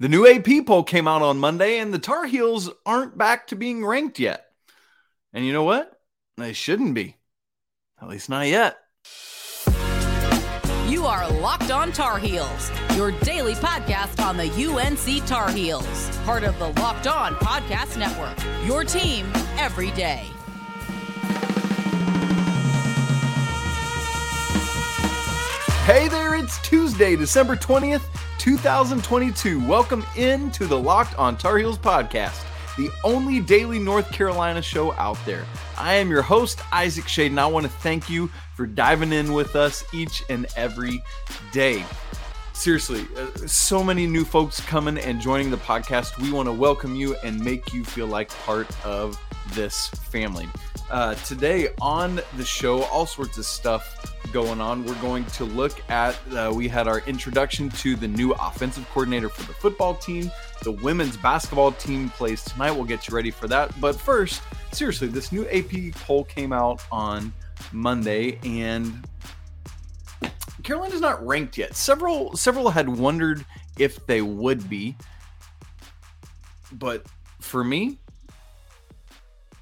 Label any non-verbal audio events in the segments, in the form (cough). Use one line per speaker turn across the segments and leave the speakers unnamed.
The new AP poll came out on Monday, and the Tar Heels aren't back to being ranked yet. And you know what? They shouldn't be. At least not yet.
You are Locked On Tar Heels, your daily podcast on the UNC Tar Heels, part of the Locked On Podcast Network. Your team every day.
Hey there, it's Tuesday, December 20th, 2022. Welcome in to the Locked on Tar Heels podcast, the only daily North Carolina show out there. I am your host, Isaac Schade, and I want to thank you for diving in with us each and every day. Seriously, uh, so many new folks coming and joining the podcast. We want to welcome you and make you feel like part of this family. Uh, today on the show, all sorts of stuff going on. We're going to look at, uh, we had our introduction to the new offensive coordinator for the football team. The women's basketball team plays tonight. We'll get you ready for that. But first, seriously, this new AP poll came out on Monday and Carolina's not ranked yet. Several several had wondered if they would be. But for me,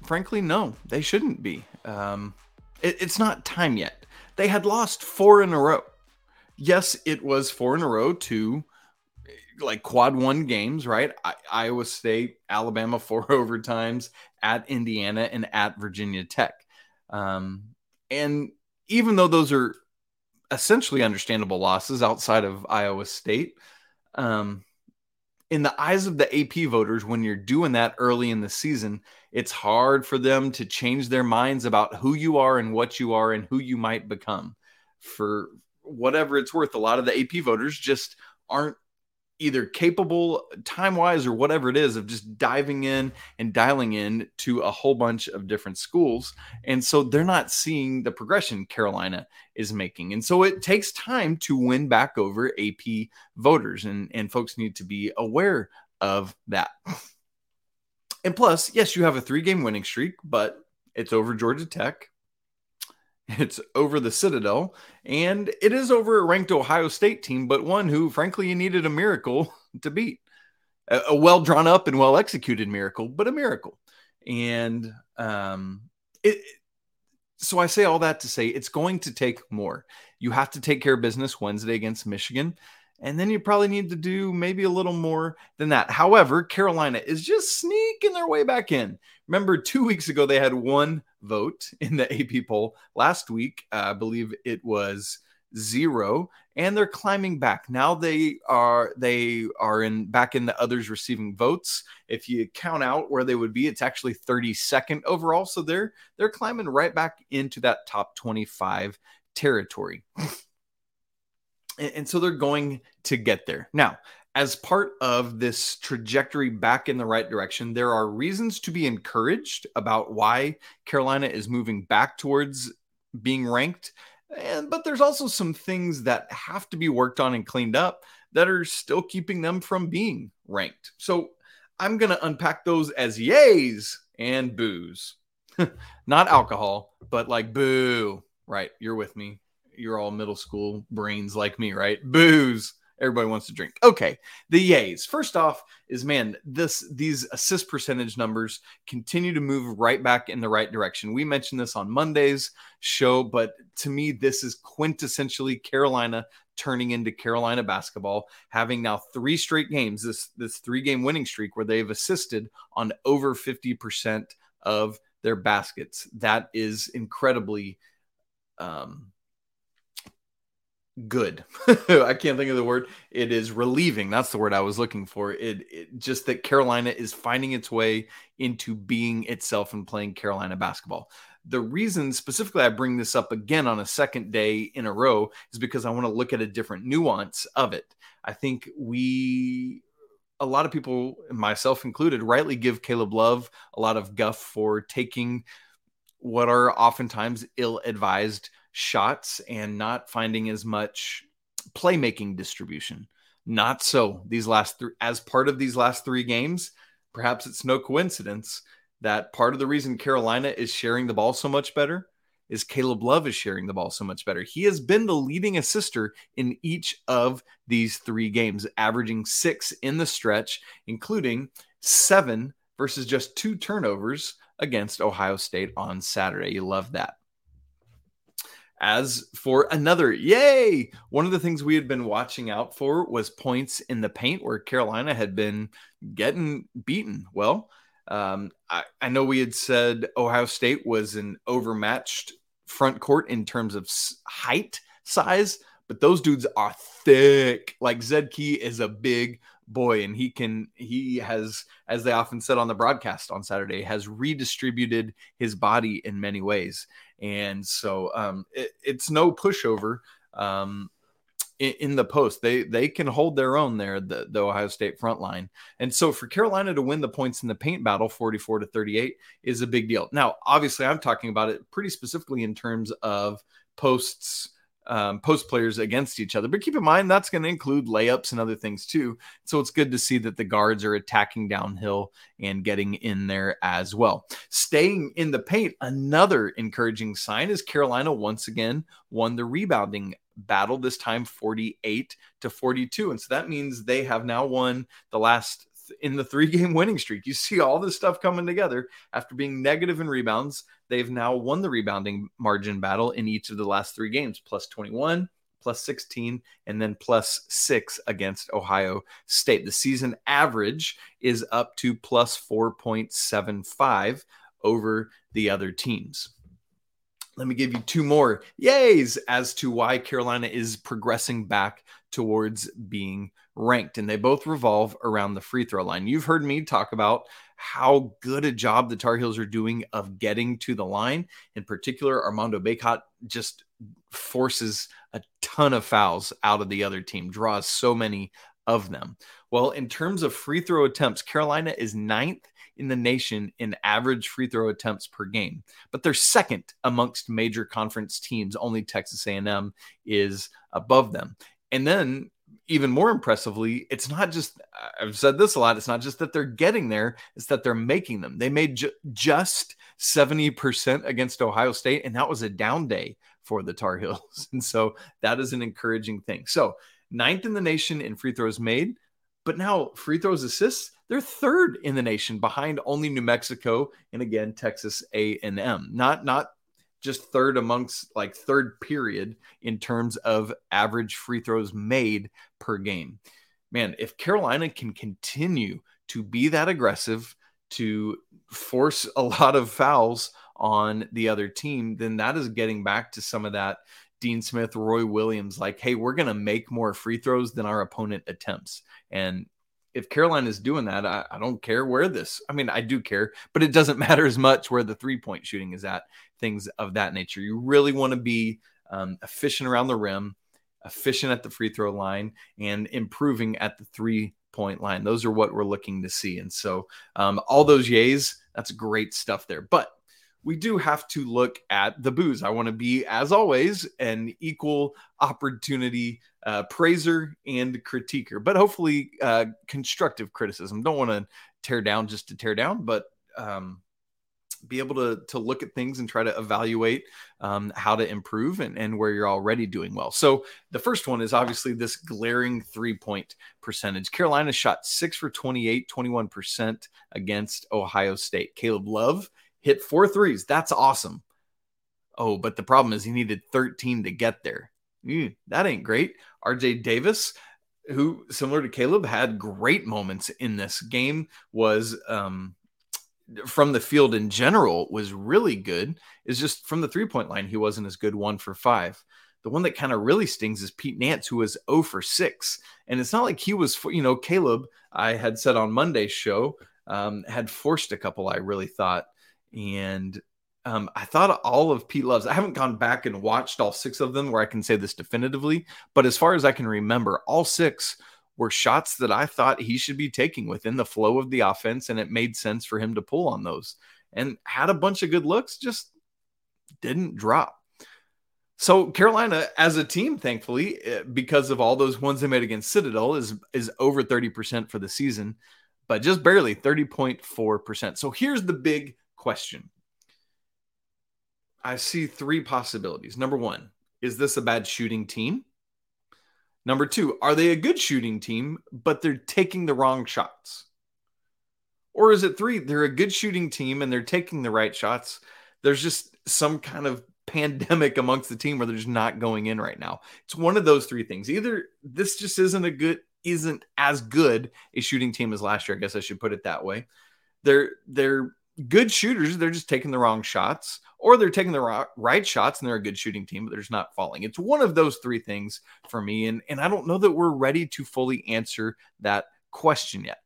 frankly, no, they shouldn't be. Um, it, it's not time yet. They had lost four in a row. Yes, it was four in a row to like quad one games, right? I, Iowa State, Alabama, (laughs) four overtimes at Indiana and at Virginia Tech. Um, and even though those are essentially understandable losses outside of Iowa State, um, in the eyes of the AP voters, when you're doing that early in the season, it's hard for them to change their minds about who you are and what you are and who you might become. For whatever it's worth, a lot of the AP voters just aren't either capable time wise or whatever it is of just diving in and dialing in to a whole bunch of different schools. And so they're not seeing the progression Carolina is making. And so it takes time to win back over AP voters, and, and folks need to be aware of that. (laughs) And plus, yes, you have a three game winning streak, but it's over Georgia Tech. It's over the Citadel, and it is over a ranked Ohio State team, but one who, frankly, you needed a miracle (laughs) to beat. A, a well drawn up and well executed miracle, but a miracle. And um, it, so I say all that to say it's going to take more. You have to take care of business Wednesday against Michigan. And then you probably need to do maybe a little more than that. However, Carolina is just sneaking their way back in. Remember, two weeks ago, they had one vote in the AP poll. Last week, uh, I believe it was zero and they're climbing back now they are they are in back in the others receiving votes if you count out where they would be it's actually 32nd overall so they're they're climbing right back into that top 25 territory (laughs) and, so they're going to get there. Now, as part of this trajectory back in the right direction, there are reasons to be encouraged about why Carolina is moving back towards being ranked. And but there's also some things that have to be worked on and cleaned up that are still keeping them from being ranked. So I'm going to unpack those as yays and boos. (laughs) Not alcohol, but like boo. Right, you're with me you're all middle school brains like me, right? Booze. Everybody wants to drink. Okay, the yays. First off, is man, this these assist percentage numbers continue to move right back in the right direction. We mentioned this on Monday's show, but to me, this is quintessentially Carolina turning into Carolina basketball, having now three straight games, this this three game winning streak where they've assisted on over 50% of their baskets. That is incredibly um good. (laughs) I can't think of the word. It is relieving. That's the word I was looking for. It, it, just that Carolina is finding its way into being itself and playing Carolina basketball. The reason specifically I bring this up again on a second day in a row is because I want to look at a different nuance of it. I think we a lot of people, myself included, rightly give Caleb Love a lot of guff for taking what are oftentimes ill advised shots and not finding as much playmaking distribution. Not so these last three, as part of these last three games. Perhaps it's no coincidence that part of the reason Carolina is sharing the ball so much better is Caleb Love is sharing the ball so much better. He has been the leading assister in each of these three games, averaging six in the stretch, including seven versus just two turnovers against Ohio State on Saturday. You love that. As for another, yay! One of the things we had been watching out for was points in the paint where Carolina had been getting beaten. Well, um, I, I, know we had said Ohio State was an overmatched front court in terms of height, size, but those dudes are thick. Like Zed Key is a big boy, and he can, he has, as they often said on the broadcast on Saturday, has redistributed his body in many ways. And so um, it, it's no pushover. Um, in, the post. They they can hold their own there, the, the Ohio State front line. And so for Carolina to win the points in the paint battle, 44 to 38, is a big deal. Now, obviously, I'm talking about it pretty specifically in terms of posts. Um, post players against each other. But keep in mind, that's going to include layups and other things too. So it's good to see that the guards are attacking downhill and getting in there as well. Staying in the paint, another encouraging sign is Carolina once again won the rebounding battle this time 48 to 42 and so that means they have now won the last in the three game winning streak. You see all this stuff coming together after being negative in rebounds. They've now won the rebounding margin battle in each of the last three games plus 21 plus 16 and then plus 6 against Ohio State. The season average is up to plus 4.75 over the other teams. Let me give you two more yays as to why Carolina is progressing back towards being ranked. And they both revolve around the free throw line. You've heard me talk about how good a job the Tar Heels are doing of getting to the line. In particular, Armando Bacot just forces a ton of fouls out of the other team, draws so many of them. Well, in terms of free throw attempts, Carolina is ninth in the nation in average free throw attempts per game, but they're second amongst major conference teams. Only Texas A&M is above them. And then even more impressively, it's not just, I've said this a lot, it's not just that they're getting there, it's that they're making them. They made ju- just 70% against Ohio State, and that was a down day for the Tar Heels. (laughs) And so that is an encouraging thing. So, ninth in the nation in free throws made, but now free throws assists, they're third in the nation behind only New Mexico and again Texas A&M. Not not just third amongst like third period in terms of average free throws made per game. Man, if Carolina can continue to be that aggressive to force a lot of fouls on the other team, then that is getting back to some of that Dean Smith, Roy Williams, like, hey, we're going to make more free throws than our opponent attempts. And if Carolina is doing that, I, I, don't care where this. I mean, I do care, but it doesn't (laughs) matter as much where the three point shooting is at. Things of that nature. You really want to be um, efficient around the rim, efficient at the free throw line, and improving at the three point line. Those are what we're looking to see. And so, um, all those yays, that's great stuff there. But we do have to look at the booze. I want to be, as always, an equal opportunity uh, praiser and critiquer, but hopefully uh, constructive criticism. Don't want to tear down just to tear down, but um, be able to to look at things and try to evaluate um, how to improve and, and where you're already doing well. So the first one is obviously this glaring three point percentage. Carolina shot six for 28, 21% against Ohio State. Caleb Love hit four threes. That's awesome. Oh, but the problem is he needed 13 to get there. Mm, that ain't great. RJ Davis, who similar to Caleb had great moments in this game, was um, from the field in general was really good. Is just from the three point line, he wasn't as good. One for five. The one that kind of really stings is Pete Nance, who was 0 for 6. And it's not like he was, you know, Caleb, I had said on Monday's show, um, had forced a couple, I really thought and um, I thought all of Pete Love's. I haven't gone back and watched all six of them where I can say this definitively, but as far as I can remember, all six were shots that I thought he should be taking within the flow of the offense, and it made sense for him to pull on those. And had a bunch of good looks, just didn't drop. So Carolina, as a team, thankfully, eh, because of all those ones they made against Citadel, is is over thirty percent for the season, but just barely thirty point four percent. So here's the big question. I see three possibilities. Number one, is this a bad shooting team? Number two, are they a good shooting team, but they're taking the wrong shots? Or is it three, they're a good shooting team and they're taking the right shots? There's just some kind of (laughs) pandemic amongst the team where they're just not going in right now. It's one of those three things. Either this just isn't a good, isn't as good a shooting team as last year. I guess I should put it that way. They're they're good shooters. They're just taking the wrong shots, or they're taking the right shots and they're a good shooting team, but they're just not falling. It's one of those three things for me. And, and I don't know that we're ready to fully answer that question yet.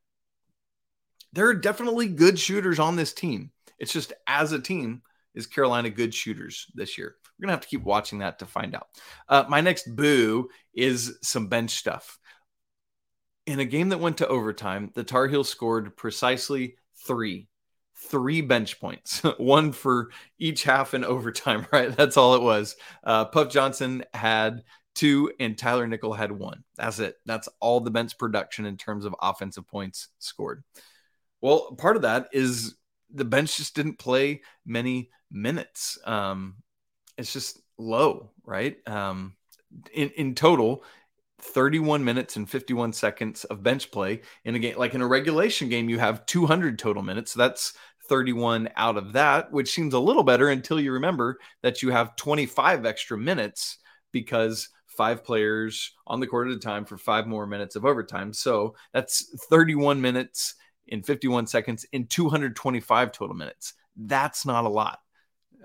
There are definitely good shooters on this team. It's just as a team, is Carolina good shooters this year? We're going to have to keep watching that to find out. Uh, my next boo is some bench stuff. In a game that went to overtime, the Tar Heels scored precisely three three bench points, (laughs) one for each half in (laughs) overtime, right? That's all it was. Uh, Puff Johnson had two, and Tyler Nickel had one. That's it. That's all the bench production in terms of offensive points scored. Well, part of that is the bench just didn't play many minutes. Um, it's just low, right? Um, in, in total, 31 minutes and 51 seconds of bench play in a game. Like in a regulation game, you have 200 total minutes. So that's 31 out of that, which seems a little better until you remember that you have 25 extra minutes because five players on the court at a time for five more minutes of overtime. So that's 31 minutes in 51 seconds in 225 total minutes. That's not a lot.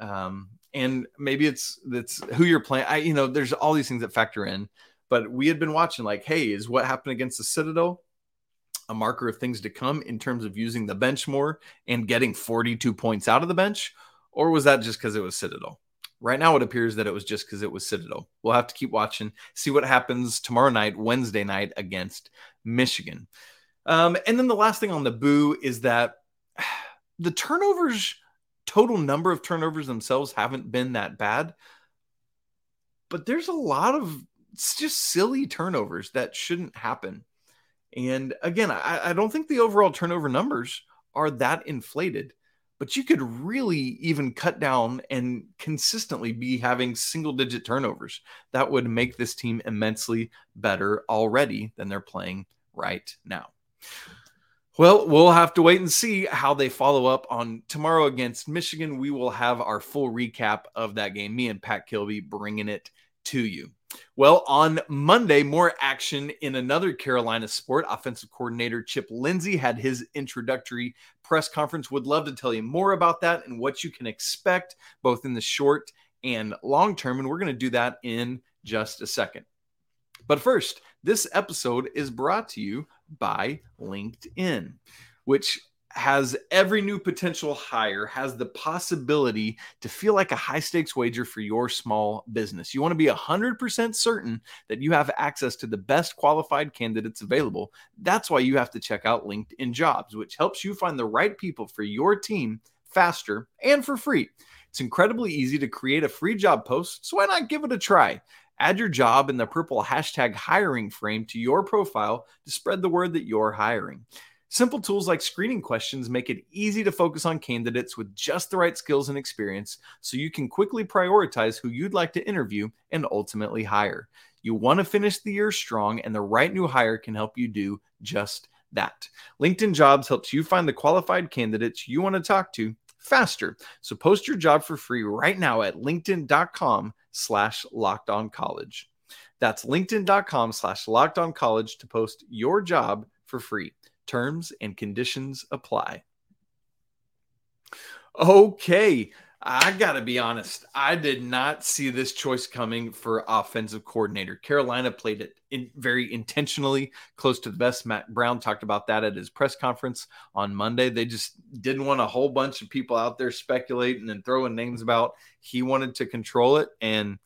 Um, and maybe it's that's who you're playing. I, you know, there's all these things that factor in. But we had been watching, like, hey, is what happened against the Citadel a marker of things to come in terms of using the bench more and getting 42 points out of the bench? Or was that just because it was Citadel? Right now, it appears that it was just because it was Citadel. We'll have to keep watching, see what happens tomorrow night, Wednesday night against Michigan. Um, and then the last thing on the boo is that (sighs) the turnovers, total number of turnovers themselves haven't been that bad. But there's a lot of it's just silly turnovers that shouldn't happen. And again, I, I don't think the overall turnover numbers are that inflated, but you could really even cut down and consistently be having single digit turnovers. That would make this team immensely better already than they're playing right now. Well, we'll have to wait and see how they follow up on tomorrow against Michigan. We will have our full recap of that game. Me and Pat Kilby bringing it to you. Well, on Monday, more action in another Carolina sport. Offensive coordinator Chip Lindsey had his introductory press conference. Would love to tell you more about that and what you can expect both in the short and long term. And we're going to do that in just a second. But first, this episode is brought to you by LinkedIn, which has every new potential hire has the possibility to feel like a high stakes wager for your small business. You want to be 100% certain that you have access to the best qualified candidates available. That's why you have to check out LinkedIn Jobs, which helps you find the right people for your team faster and for free. It's incredibly easy to create a free job post, so why not give it a try? Add your job in the purple hashtag hiring frame to your profile to spread the word that you're hiring. Simple tools like screening questions make it easy to focus on candidates with just the right skills and experience so you can quickly prioritize who you'd like to interview and ultimately hire. You want to finish the year strong, and the right new hire can help you do just that. LinkedIn Jobs helps you find the qualified candidates you want to talk to faster. So post your job for free right now at linkedin.com slash college. That's linkedin.com slash college to post your job for free. Terms and conditions apply. Okay. I got to be honest. I did not see this choice coming for offensive coordinator. Carolina played it in very intentionally close to the best. Mack Brown talked about that at his press conference on Monday. They just didn't want a whole bunch of people out there speculating and throwing names about. He wanted to control it. And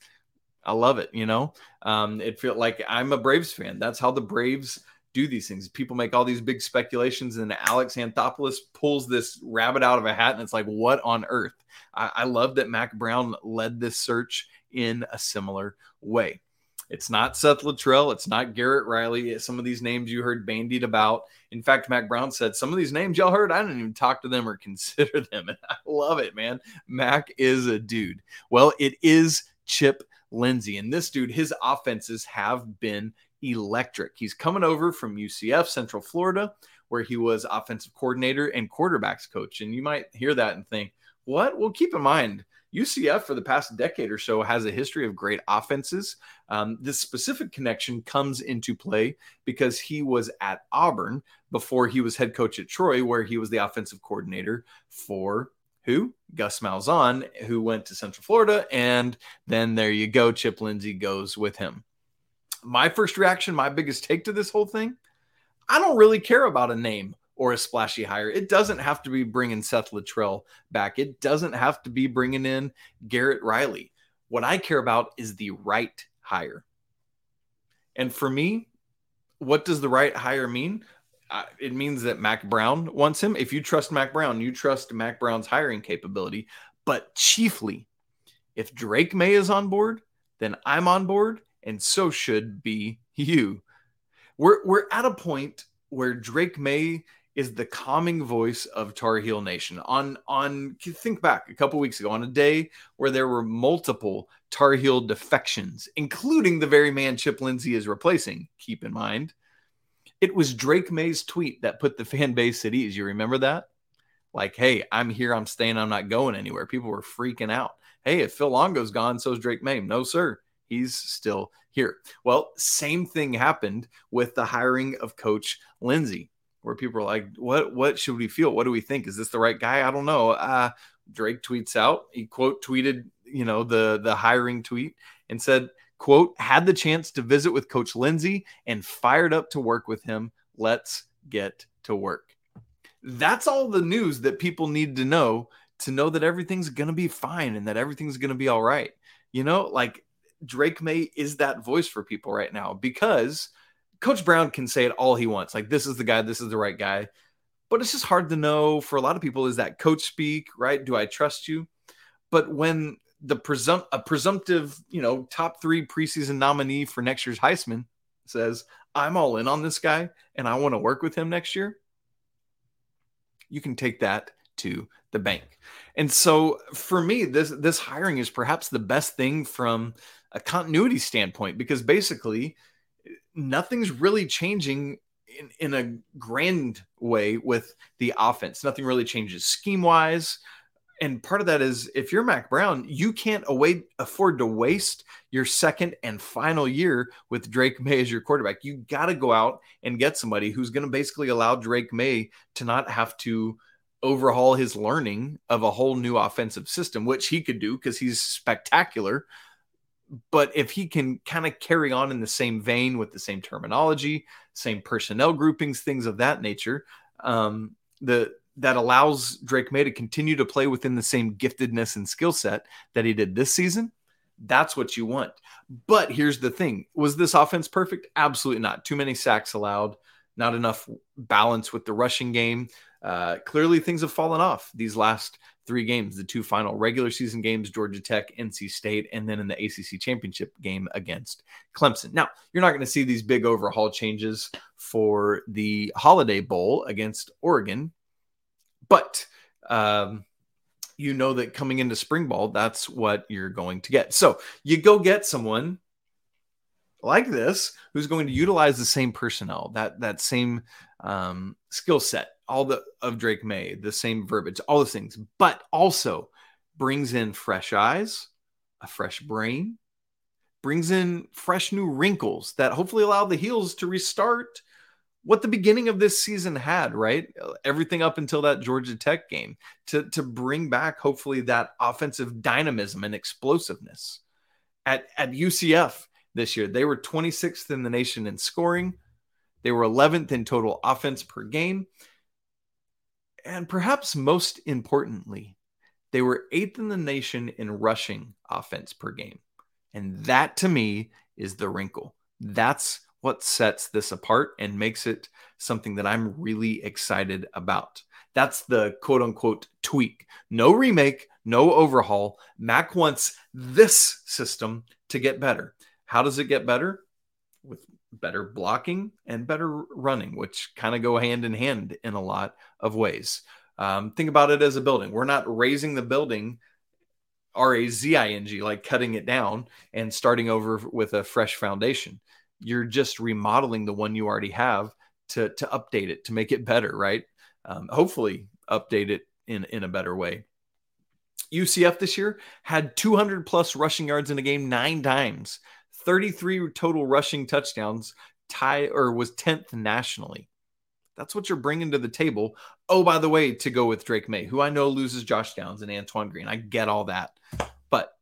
I love it. You know, um, it felt like I'm a Braves fan. That's how the Braves do these things. People make all these big speculations, and Alex Anthopoulos pulls this rabbit out of a hat, and it's like, what on earth? I, I love that Mack Brown led this search in a similar way. It's not Seth Littrell. It's not Garrett Riley. Some of these names you heard bandied about. In fact, Mack Brown said some of these names y'all heard, I didn't even talk to them or (laughs) consider them. And I love it, man. Mack is a dude. Well, it is Chip Lindsey. And this dude, his offenses have been electric. He's coming over from UCF, Central Florida, where he was offensive coordinator and quarterbacks coach. And you might hear that and think, what? Well, keep in mind, UCF for the past decade or so has a history of great offenses. Um, this specific connection comes into play because he was at Auburn before he was head coach at Troy, where he was the offensive coordinator for who? Gus Malzahn, who went to Central Florida. And then there you go. Chip Lindsey goes with him. My first reaction, my biggest take to this whole thing I don't really care about a name or a splashy hire. It doesn't have to be bringing Seth Littrell back. It doesn't have to be bringing in Garrett Riley. What I care about is the right hire. And for me, what does the right hire mean? Uh, it means that Mack Brown wants him. If you trust Mack Brown, you trust Mack Brown's hiring capability. But chiefly, if Drake Maye is on board, then I'm on board, and so should be you. We're we're at a point where Drake Maye is the calming voice of Tar Heel Nation. On on think back a couple weeks ago on a day where there were multiple Tar Heel defections, including the very man Chip Lindsey is replacing. Keep in mind, it was Drake Maye's tweet that put the fan base at ease. You remember that? Like, hey, I'm here, I'm staying, I'm not going anywhere. People were freaking out. Hey, if Phil Longo's gone, so's Drake Maye. No, sir. He's still here. Well, same thing happened with the hiring of Coach Lindsey where people are like, "What? What should we feel? What do we think? Is this the right guy? I don't know." Uh, Drake tweets out. He quote tweeted, you know, the the hiring tweet and said, "quote Had the chance to visit with Coach Lindsey and fired up to work with him. Let's get to work." That's all the news that people need to know to know that everything's gonna be fine and that everything's gonna be all right. You know, like Drake Maye is that voice for people right now because Coach Brown can say it all he wants. Like, this is the guy, this is the right guy. But it's just hard to know for a lot of people is that coach speak, right? Do I trust you? But when the presumpt a presumptive, you know, top three preseason nominee for next year's Heisman says, I'm all in on this guy and I want to work with him next year, you can take that to the bank. And so for me, this this hiring is perhaps the best thing from a continuity standpoint because basically nothing's really changing in, in a grand way with the offense. Nothing really changes scheme wise. And part of that is if you're Mack Brown, you can't await, afford to waste your second and final year with Drake Maye as your quarterback. You got to go out and get somebody who's going to basically allow Drake Maye to not have to overhaul his learning of a whole new offensive system, which he could do because he's spectacular but if he can kind of carry on in the same vein with the same terminology, same personnel groupings, things of that nature, um, the that allows Drake Maye to continue to play within the same giftedness and skill set that he did this season. That's what you want. But here's the thing: was this offense perfect? Absolutely not. Too many sacks allowed, not enough balance with the rushing game. Uh, clearly, things have fallen off these last three games the two final regular season games Georgia Tech, NC State, and then in the ACC championship game against Clemson. Now, you're not going to see these big overhaul changes for the Holiday Bowl against Oregon, but um, you know that coming into spring ball, that's what you're going to get. So you go get someone like this who's going to utilize the same personnel, that that same um, skill set, all the of Drake Maye, the same verbiage, all those things, but also brings in fresh eyes, a fresh brain, brings in fresh new wrinkles that hopefully allow the heels to restart what the beginning of this season had, right? Everything up until that Georgia Tech game to, to bring back hopefully that offensive dynamism and explosiveness. At, at UCF this year, they were 26th in the nation in scoring, they were 11th in total offense per game. And perhaps most importantly, they were eighth in the nation in rushing offense per game. And that to me is the wrinkle. That's what sets this apart and makes it something that I'm really excited about. That's the quote unquote tweak. No remake, no overhaul. Mack wants this system to get better. How does it get better? With better blocking and better running, which kind of go hand in hand in a lot of ways. Um, think about it as a building. We're not raising the building R A Z I N G, like cutting it down and starting over with a fresh foundation. You're just remodeling the one you already have to, to update it, to make it better, right? Um, hopefully, update it in, in a better way. UCF this year had 200 plus rushing yards in a game nine times, 33 total rushing touchdowns, tie or was 10th nationally. That's what you're bringing to the table. Oh, by the way, to go with Drake Maye, who I know loses Josh Downs and Antoine Green. I get all that. But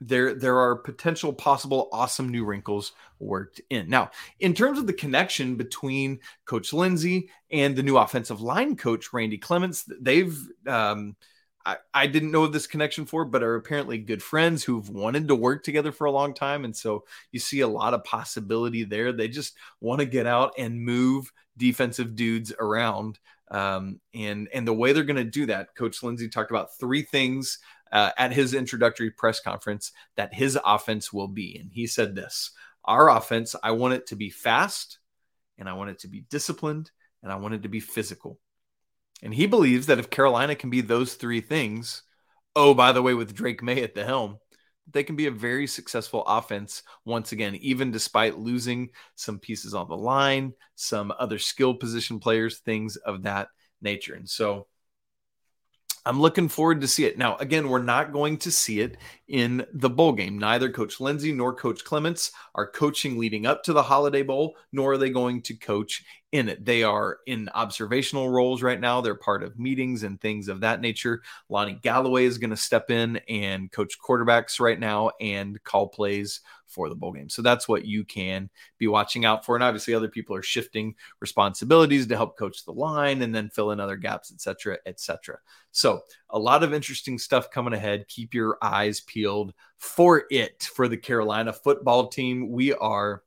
there there are potential possible awesome new wrinkles worked in. Now, in terms of the connection between Coach Lindsey and the new offensive line coach Randy Clements, they've um, I, I didn't know of this connection for, but are apparently good friends who've wanted to work together for a long time. And so you see a lot of possibility there. They just want to get out and move defensive dudes around. Um, and and the way they're going to do that, Coach Lindsey talked about three things uh, at his introductory press conference that his offense will be. And he said this: Our offense, I want it to be fast, and I want it to be disciplined, and I want it to be physical. And he believes that if Carolina can be those three things, oh, by the way, with Drake Maye at the helm, they can be a very successful offense once again, even despite losing some pieces on the line, some other skill position players, things of that nature. And so I'm looking forward to see it. Now, again, we're not going to see it in the bowl game. Neither Coach Lindsey nor Coach Clements are coaching leading up to the Holiday Bowl, nor are they going to coach in it. They are in observational roles right now. They're part of meetings and things of that nature. Lonnie Galloway is going to step in and coach quarterbacks right now and call plays for the bowl game. So that's what you can be watching out for. And obviously, other people are shifting responsibilities to help coach the line and then fill in other gaps, etc., etc. So a lot of interesting stuff coming ahead. Keep your eyes peeled for it for the Carolina football team. We are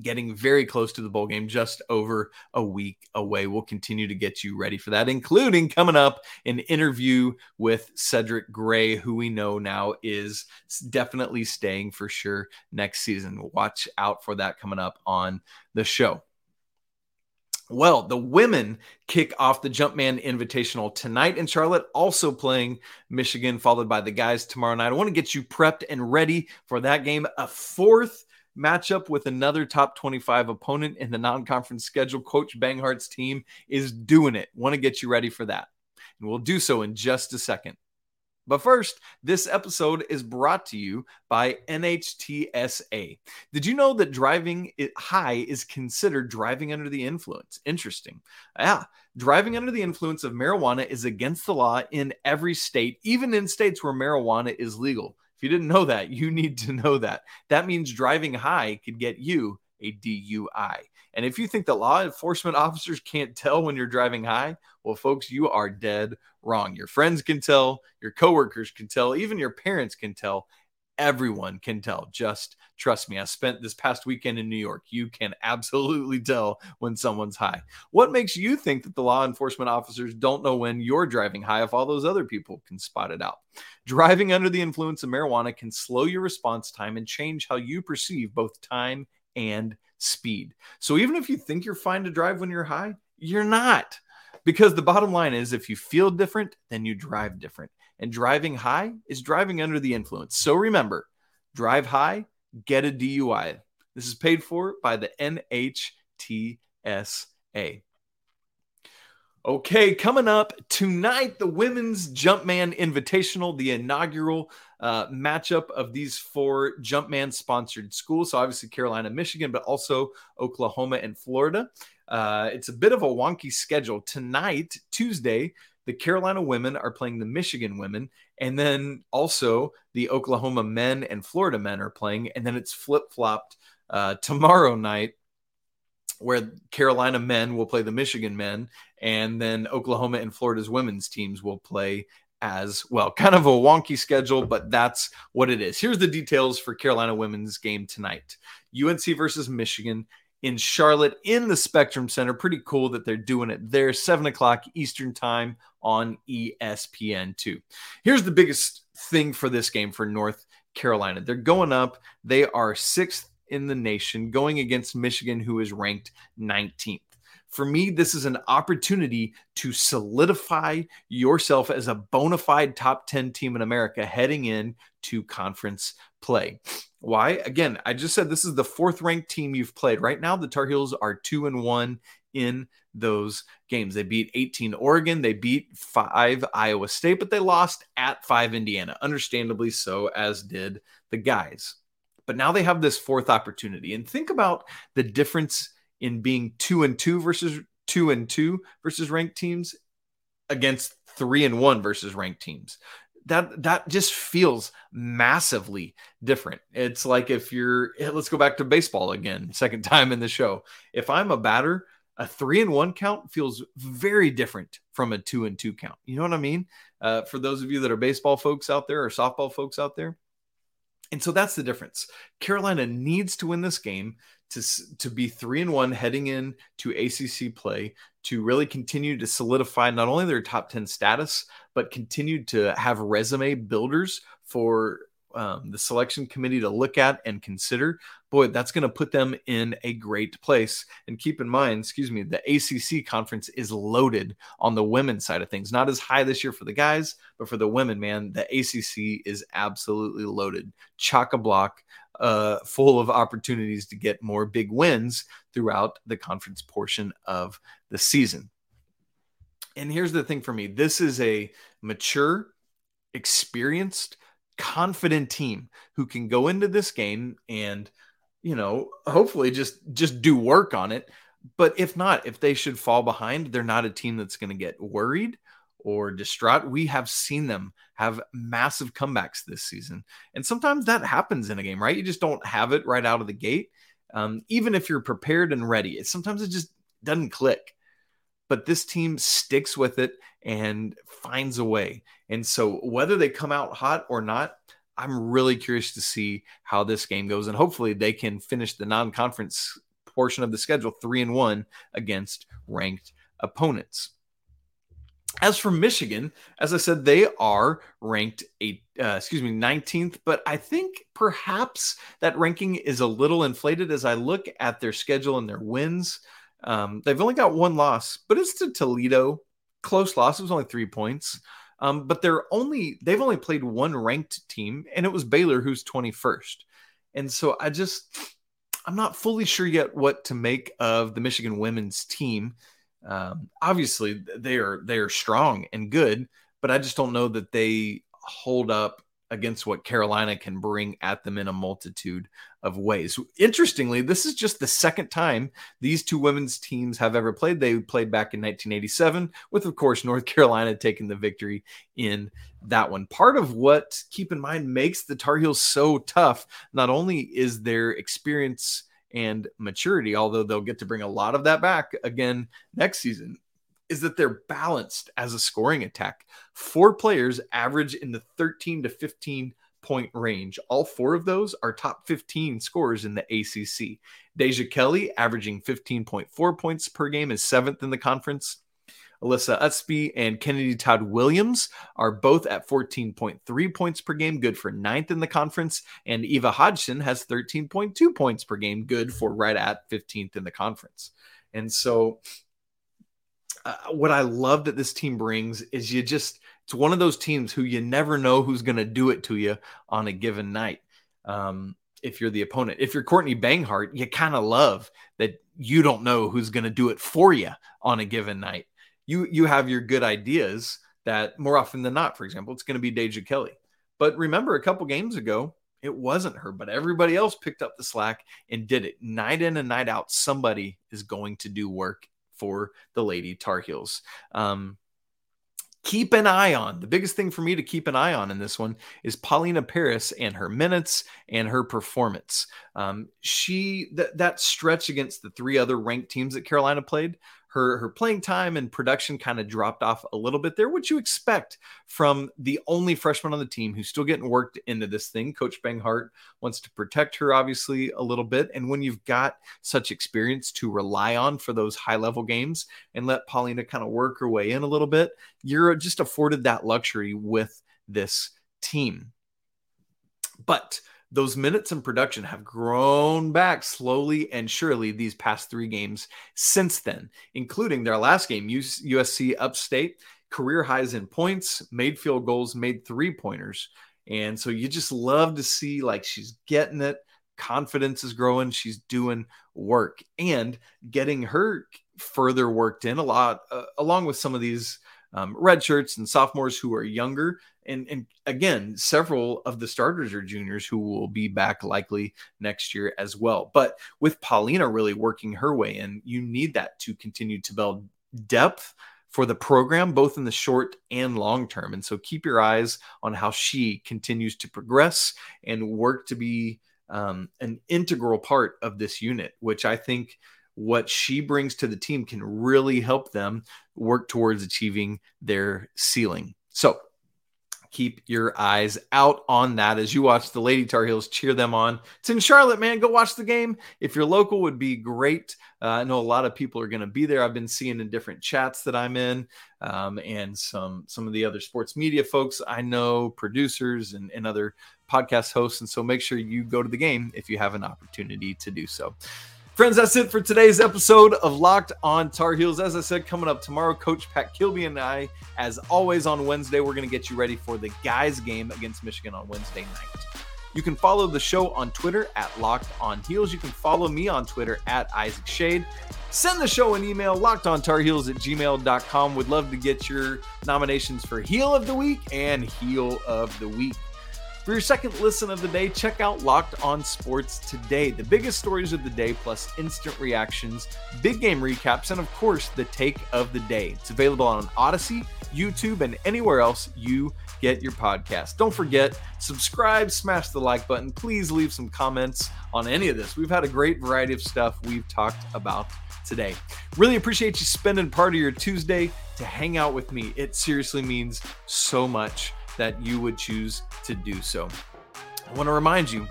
getting very close to the bowl game, just over a week away. We'll continue to get you ready for that, including coming up an interview with Cedric Gray, who we know now is definitely staying for sure next season. Watch out for that coming up on the show. Well, the women kick off the Jumpman Invitational tonight in Charlotte, also playing Michigan, followed by the guys tomorrow night. I want to get you prepped and ready for that game. A fourth matchup with another top 25 opponent in the non conference schedule. Coach Banghart's team is doing it. Want to get you ready for that. And we'll do so in just a second. But first, this episode is brought to you by NHTSA. Did you know that driving high is considered driving under the influence? Interesting. Yeah, driving under the influence of marijuana is against the law in every state, even in states where marijuana is legal. If you didn't know that, you need to know that. That means driving high could get you a DUI. And if you think that law enforcement officers can't tell when you're driving high, well, folks, you are dead wrong. Your friends can tell, your coworkers can tell, even your parents can tell, everyone can tell. Just trust me. I spent this past weekend in New York. You can absolutely tell when someone's high. What makes you think that the law enforcement officers don't know when you're driving high if all those other people can spot it out? Driving under the influence of marijuana can slow your response time and change how you perceive both time and speed. So even if you think you're fine to drive when you're high, you're not. Because the bottom line is if you feel different, then you drive different and driving high is driving under the influence. So remember, drive high, get a DUI. This is paid for by the NHTSA. Okay, coming up tonight, the Women's Jumpman Invitational, the inaugural uh, matchup of these four Jumpman sponsored schools. So, obviously, Carolina, Michigan, but also Oklahoma and Florida. Uh, it's a bit of a wonky schedule. Tonight, Tuesday, the Carolina women are playing the Michigan women, and then also the Oklahoma men and Florida men are playing, and then it's flip flopped uh, tomorrow night, where Carolina men will play the Michigan men, and then Oklahoma and Florida's women's teams will play as well. Kind of a wonky schedule, but that's what it is. Here's the details for Carolina women's game tonight UNC versus Michigan in Charlotte in the Spectrum Center. Pretty cool that they're doing it there, 7 o'clock Eastern Time on ESPN2. Here's the biggest thing for this game for North Carolina. They're going up. They are sixth in the nation, going against Michigan, who is ranked 19th. For me, this is an opportunity to solidify yourself as a bona fide top 10 team in America heading in to conference play. Why? Again, I just said this is the fourth ranked team you've played. Right now, the Tar Heels are two and one in those games. They beat 18 Oregon, they beat five Iowa State, but they lost at five Indiana, understandably so, as did the guys. But now they have this fourth opportunity. And think about the difference in being two and two versus two and two versus ranked teams against three and one versus ranked teams. That that just feels massively different. It's like if you're let's go back to baseball again, second (laughs) time in the show. If I'm a batter, a three and one count feels very different from a two and two count. You know what I mean? Uh, for those of you that are baseball folks out there or softball folks out there, and so that's the difference. Carolina needs to win this game to, to be three and one heading in to ACC play to really continue to solidify not only their top 10 status, but continue to have resume builders for um, the selection committee to look at and consider, boy, that's going to put them in a great place. And keep in mind, excuse me, the ACC conference is loaded on the women's side of things. Not as high this year for the guys, but for the women, man, the ACC is absolutely loaded, chock a block. Uh, full of opportunities to get more big wins throughout the conference portion of the season. And here's the thing for me this is a mature, experienced, confident team who can go into this game and you know hopefully just just do work on it. But if not if they should fall behind they're not a team that's going to get worried or distraught. We have seen them have massive comebacks this season. And sometimes that happens in a game right? You just don't have it right out of the gate. Um, even if you're prepared and ready it sometimes it just doesn't click but this team sticks with it and finds a way. And so, whether they come out hot or not, I'm really curious to see how this game goes. And hopefully, they can finish the non conference portion of the schedule three and one against ranked opponents. As for Michigan, as I said, they are ranked eight, uh, excuse me, 19th, but I think perhaps that ranking is a little inflated as I look at their schedule and their wins. Um, they've only got one loss, but it's to Toledo. Close loss. It was only three points. Um, but they're only they've only played one ranked team, and it was Baylor, who's 21st. And so I just I'm not fully sure yet what to make of the Michigan women's team. Um, obviously, they are they are strong and good, but I just don't know that they hold up against what Carolina can bring at them in a multitude of ways. Interestingly, this is just the second time these two women's teams have ever played. They played back in 1987, with, of course, North (laughs) Carolina taking the victory in that one. Part of what, keep in mind, makes the Tar Heels so tough not only is their experience and maturity, although they'll get to bring a lot of that back again next season, is that they're balanced as a scoring attack. Four players average in the 13 to 15 point range. All four of those are top 15 scorers in the ACC. Deja Kelly, averaging 15.4 points per game, is seventh in the conference. Alyssa Ustby and Kennedy Todd Williams are both at 14.3 points per game, good for ninth in the conference. And Eva Hodgson has 13.2 points per game, good for right at 15th in the conference. And so uh, what I love that this team brings is you just it's one of those teams who you never know who's going to do it to you on a given night. Um, if you're the opponent, if you're Courtney Banghart, you kind of love that you don't know who's going to do it for you on a given night. You you have your good ideas that more often than not, for example, it's going to be Deja Kelly. But remember, a couple games ago, it wasn't her, but everybody else picked up the slack and did it night in and night out. Somebody is going to do work for the Lady Tar Heels. Um, keep an eye on the biggest thing for me to keep an eye on in this one is Paulina Paris and her minutes and her performance. Um, she th- that stretch against the three other ranked teams that Carolina played her her playing time and production kind of dropped off a little bit there. What you expect from the only freshman on the team who's still getting worked into this thing? Coach Banghart wants to protect her obviously a little bit, and when you've got such experience to rely on for those high level games and let Paulina kind of work her way in a little bit, you're just afforded that luxury with this team. But those minutes in production have grown back slowly and surely these past three games since then, including their last game, USC Upstate, career highs in points, made field goals, made three pointers. And so you just love to see like she's getting it, confidence is growing, she's doing work and getting her further worked in a lot, uh, along with some of these um, red shirts and sophomores who are younger. And, and again, several of the starters are juniors who will be back likely next year as well. But with Paulina really working her way in, you need that to continue to build depth for the program, both in the short and long term. And so keep your eyes on how she continues to progress and work to be um, an integral part of this unit, which I think what she brings to the team can really help them work towards achieving their ceiling. So keep your eyes out on that as you watch the Lady Tar Heels cheer them on. It's in Charlotte, man. Go watch the game. If you're local, would be great. Uh, I know a lot of people are going to be there. I've been seeing in different chats that I'm in, um, and some some of the other sports media folks I know, producers and, and other podcast hosts. And so make sure you go to the game if you have an opportunity to do so. Friends, that's it for today's episode of Locked on Tar Heels. As I said, coming up tomorrow, Coach Pat Kilby and I, as always on Wednesday, we're going to get you ready for the guys' game against Michigan on Wednesday night. You can follow the show on Twitter at Locked on Heels. You can follow me on Twitter at Isaac Schade. Send the show an email, lockedontarheels at gmail.com. Would love to get your nominations for Heel of the Week and Heel of the Week. For your second listen of the day, check out Locked On Sports today. The biggest stories of the day, plus instant reactions, big game recaps, and of course, the take of the day. It's available on Audacy, YouTube, and anywhere else you get your podcast. Don't forget, subscribe, smash the like button. Please leave some comments on any of this. We've had a great variety of stuff we've talked about today. Really appreciate you spending part of your Tuesday to hang out with me. It seriously means so much that you would choose to do so. I want to remind you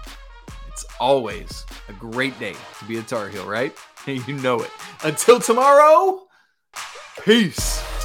it's always a great day to be a Tar Heel, right? (laughs) You know it. Until tomorrow, peace.